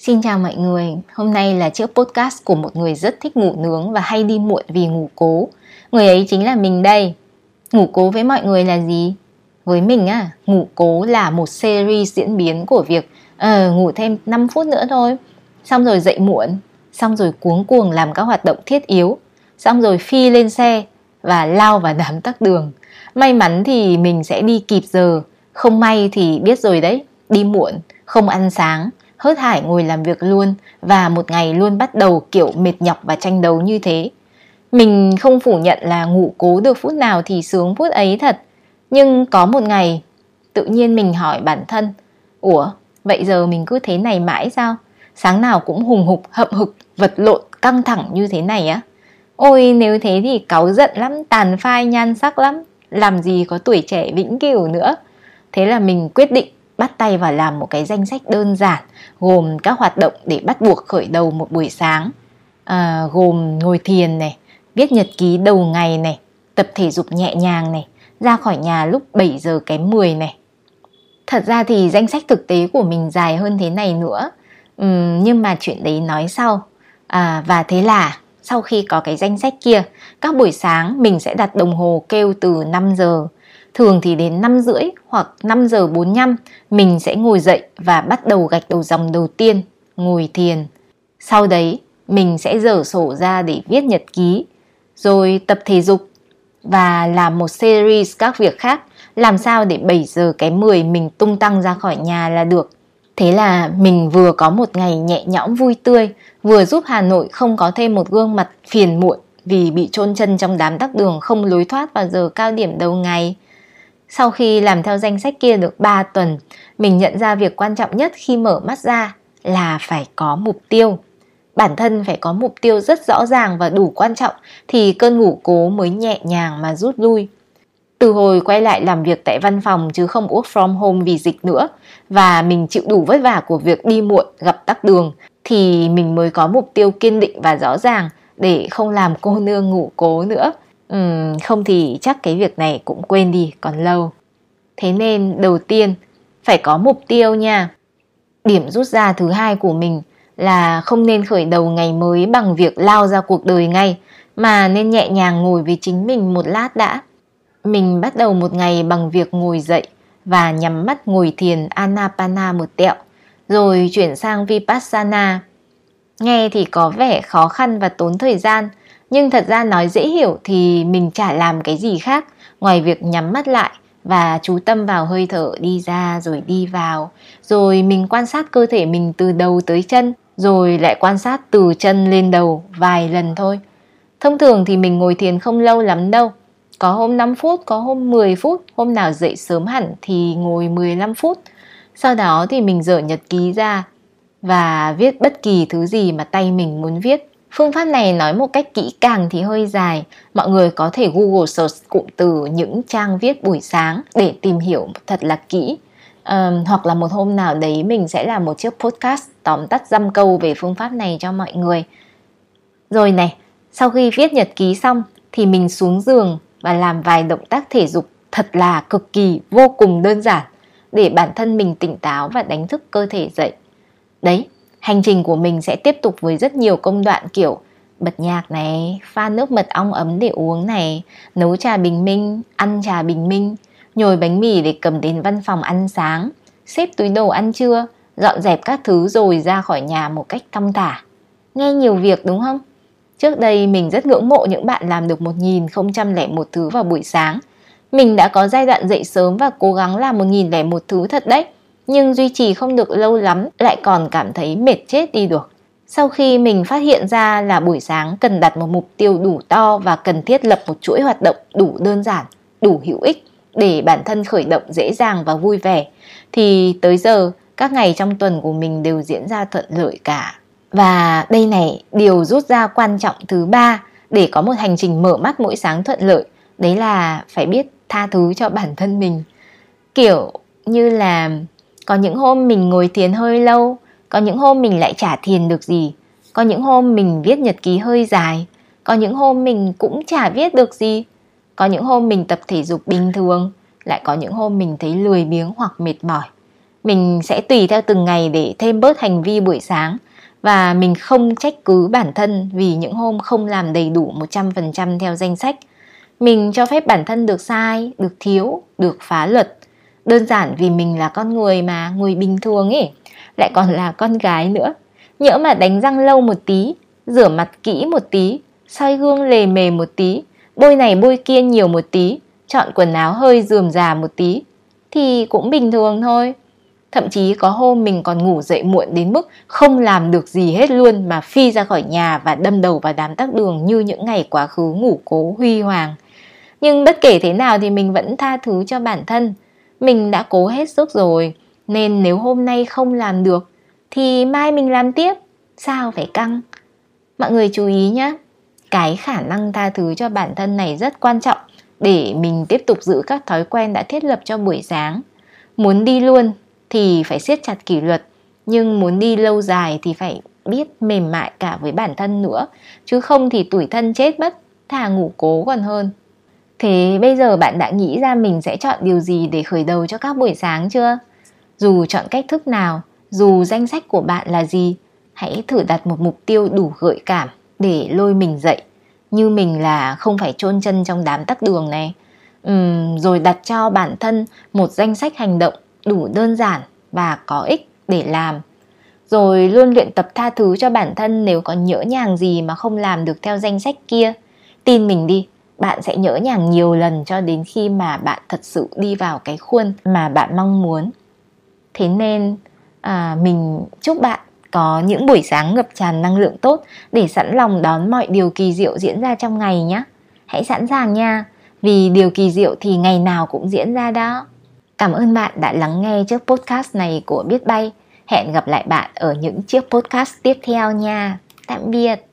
Xin chào mọi người, hôm nay là chiếc podcast của một người rất thích ngủ nướng và hay đi muộn vì ngủ cố. Người ấy chính là mình đây. Ngủ cố với mọi người là gì? Với mình á, ngủ cố là một series diễn biến của việc uh, ngủ thêm 5 phút nữa thôi. Xong rồi dậy muộn, xong rồi cuống cuồng làm các hoạt động thiết yếu, xong rồi phi lên xe và lao vào đám tắc đường. May mắn thì mình sẽ đi kịp giờ, không may thì biết rồi đấy, đi muộn, không ăn sáng, hớt hải ngồi làm việc luôn và một ngày luôn bắt đầu kiểu mệt nhọc và tranh đấu như thế. Mình không phủ nhận là ngủ cố được phút nào thì sướng phút ấy thật. Nhưng có một ngày, tự nhiên mình hỏi bản thân, Ủa, vậy giờ mình cứ thế này mãi sao? Sáng nào cũng hùng hục, hậm hực, vật lộn, căng thẳng như thế này á. Ôi nếu thế thì cáu giận lắm, tàn phai nhan sắc lắm, làm gì có tuổi trẻ vĩnh cửu nữa. Thế là mình quyết định bắt tay vào làm một cái danh sách đơn giản gồm các hoạt động để bắt buộc khởi đầu một buổi sáng. À, gồm ngồi thiền này viết nhật ký đầu ngày này tập thể dục nhẹ nhàng này ra khỏi nhà lúc 7 giờ kém 10 này. Thật ra thì danh sách thực tế của mình dài hơn thế này nữa. Uhm, nhưng mà chuyện đấy nói sau. À, và thế là sau khi có cái danh sách kia các buổi sáng mình sẽ đặt đồng hồ kêu từ 5 giờ Thường thì đến 5 rưỡi hoặc 5 giờ 45 mình sẽ ngồi dậy và bắt đầu gạch đầu dòng đầu tiên, ngồi thiền. Sau đấy mình sẽ dở sổ ra để viết nhật ký, rồi tập thể dục và làm một series các việc khác làm sao để 7 giờ kém 10 mình tung tăng ra khỏi nhà là được. Thế là mình vừa có một ngày nhẹ nhõm vui tươi, vừa giúp Hà Nội không có thêm một gương mặt phiền muộn vì bị chôn chân trong đám tắc đường không lối thoát vào giờ cao điểm đầu ngày. Sau khi làm theo danh sách kia được 3 tuần, mình nhận ra việc quan trọng nhất khi mở mắt ra là phải có mục tiêu. Bản thân phải có mục tiêu rất rõ ràng và đủ quan trọng thì cơn ngủ cố mới nhẹ nhàng mà rút lui. Từ hồi quay lại làm việc tại văn phòng chứ không work from home vì dịch nữa và mình chịu đủ vất vả của việc đi muộn gặp tắc đường thì mình mới có mục tiêu kiên định và rõ ràng để không làm cô nương ngủ cố nữa ừ, không thì chắc cái việc này cũng quên đi còn lâu. Thế nên đầu tiên phải có mục tiêu nha. Điểm rút ra thứ hai của mình là không nên khởi đầu ngày mới bằng việc lao ra cuộc đời ngay mà nên nhẹ nhàng ngồi với chính mình một lát đã. Mình bắt đầu một ngày bằng việc ngồi dậy và nhắm mắt ngồi thiền anapana một tẹo rồi chuyển sang vipassana. Nghe thì có vẻ khó khăn và tốn thời gian nhưng thật ra nói dễ hiểu thì mình chả làm cái gì khác ngoài việc nhắm mắt lại và chú tâm vào hơi thở đi ra rồi đi vào rồi mình quan sát cơ thể mình từ đầu tới chân rồi lại quan sát từ chân lên đầu vài lần thôi thông thường thì mình ngồi thiền không lâu lắm đâu có hôm 5 phút, có hôm 10 phút, hôm nào dậy sớm hẳn thì ngồi 15 phút. Sau đó thì mình dở nhật ký ra và viết bất kỳ thứ gì mà tay mình muốn viết. Phương pháp này nói một cách kỹ càng thì hơi dài, mọi người có thể Google search cụm từ những trang viết buổi sáng để tìm hiểu thật là kỹ. Um, hoặc là một hôm nào đấy mình sẽ làm một chiếc podcast tóm tắt dăm câu về phương pháp này cho mọi người. Rồi này, sau khi viết nhật ký xong thì mình xuống giường và làm vài động tác thể dục thật là cực kỳ vô cùng đơn giản để bản thân mình tỉnh táo và đánh thức cơ thể dậy. Đấy, Hành trình của mình sẽ tiếp tục với rất nhiều công đoạn kiểu bật nhạc này, pha nước mật ong ấm để uống này, nấu trà bình minh, ăn trà bình minh, nhồi bánh mì để cầm đến văn phòng ăn sáng, xếp túi đồ ăn trưa, dọn dẹp các thứ rồi ra khỏi nhà một cách thong thả. Nghe nhiều việc đúng không? Trước đây mình rất ngưỡng mộ những bạn làm được 1001 thứ vào buổi sáng. Mình đã có giai đoạn dậy sớm và cố gắng làm 1001 thứ thật đấy nhưng duy trì không được lâu lắm lại còn cảm thấy mệt chết đi được. Sau khi mình phát hiện ra là buổi sáng cần đặt một mục tiêu đủ to và cần thiết lập một chuỗi hoạt động đủ đơn giản, đủ hữu ích để bản thân khởi động dễ dàng và vui vẻ thì tới giờ các ngày trong tuần của mình đều diễn ra thuận lợi cả. Và đây này, điều rút ra quan trọng thứ ba để có một hành trình mở mắt mỗi sáng thuận lợi, đấy là phải biết tha thứ cho bản thân mình. Kiểu như là có những hôm mình ngồi thiền hơi lâu có những hôm mình lại chả thiền được gì có những hôm mình viết nhật ký hơi dài có những hôm mình cũng chả viết được gì có những hôm mình tập thể dục bình thường lại có những hôm mình thấy lười biếng hoặc mệt mỏi mình sẽ tùy theo từng ngày để thêm bớt hành vi buổi sáng và mình không trách cứ bản thân vì những hôm không làm đầy đủ 100% theo danh sách. Mình cho phép bản thân được sai, được thiếu, được phá luật. Đơn giản vì mình là con người mà, người bình thường ấy, lại còn là con gái nữa. Nhỡ mà đánh răng lâu một tí, rửa mặt kỹ một tí, soi gương lề mề một tí, bôi này bôi kia nhiều một tí, chọn quần áo hơi dườm già một tí, thì cũng bình thường thôi. Thậm chí có hôm mình còn ngủ dậy muộn đến mức không làm được gì hết luôn mà phi ra khỏi nhà và đâm đầu vào đám tắc đường như những ngày quá khứ ngủ cố huy hoàng. Nhưng bất kể thế nào thì mình vẫn tha thứ cho bản thân. Mình đã cố hết sức rồi, nên nếu hôm nay không làm được thì mai mình làm tiếp. Sao phải căng? Mọi người chú ý nhé. Cái khả năng tha thứ cho bản thân này rất quan trọng để mình tiếp tục giữ các thói quen đã thiết lập cho buổi sáng. Muốn đi luôn thì phải siết chặt kỷ luật nhưng muốn đi lâu dài thì phải biết mềm mại cả với bản thân nữa chứ không thì tuổi thân chết mất thà ngủ cố còn hơn thế bây giờ bạn đã nghĩ ra mình sẽ chọn điều gì để khởi đầu cho các buổi sáng chưa? Dù chọn cách thức nào dù danh sách của bạn là gì hãy thử đặt một mục tiêu đủ gợi cảm để lôi mình dậy. Như mình là không phải chôn chân trong đám tắc đường này. Uhm, rồi đặt cho bản thân một danh sách hành động đủ đơn giản và có ích để làm. Rồi luôn luyện tập tha thứ cho bản thân nếu có nhỡ nhàng gì mà không làm được theo danh sách kia. Tin mình đi bạn sẽ nhớ nhàng nhiều lần cho đến khi mà bạn thật sự đi vào cái khuôn mà bạn mong muốn thế nên à, mình chúc bạn có những buổi sáng ngập tràn năng lượng tốt để sẵn lòng đón mọi điều kỳ diệu diễn ra trong ngày nhé hãy sẵn sàng nha vì điều kỳ diệu thì ngày nào cũng diễn ra đó Cảm ơn bạn đã lắng nghe chiếc podcast này của Biết Bay. Hẹn gặp lại bạn ở những chiếc podcast tiếp theo nha. Tạm biệt.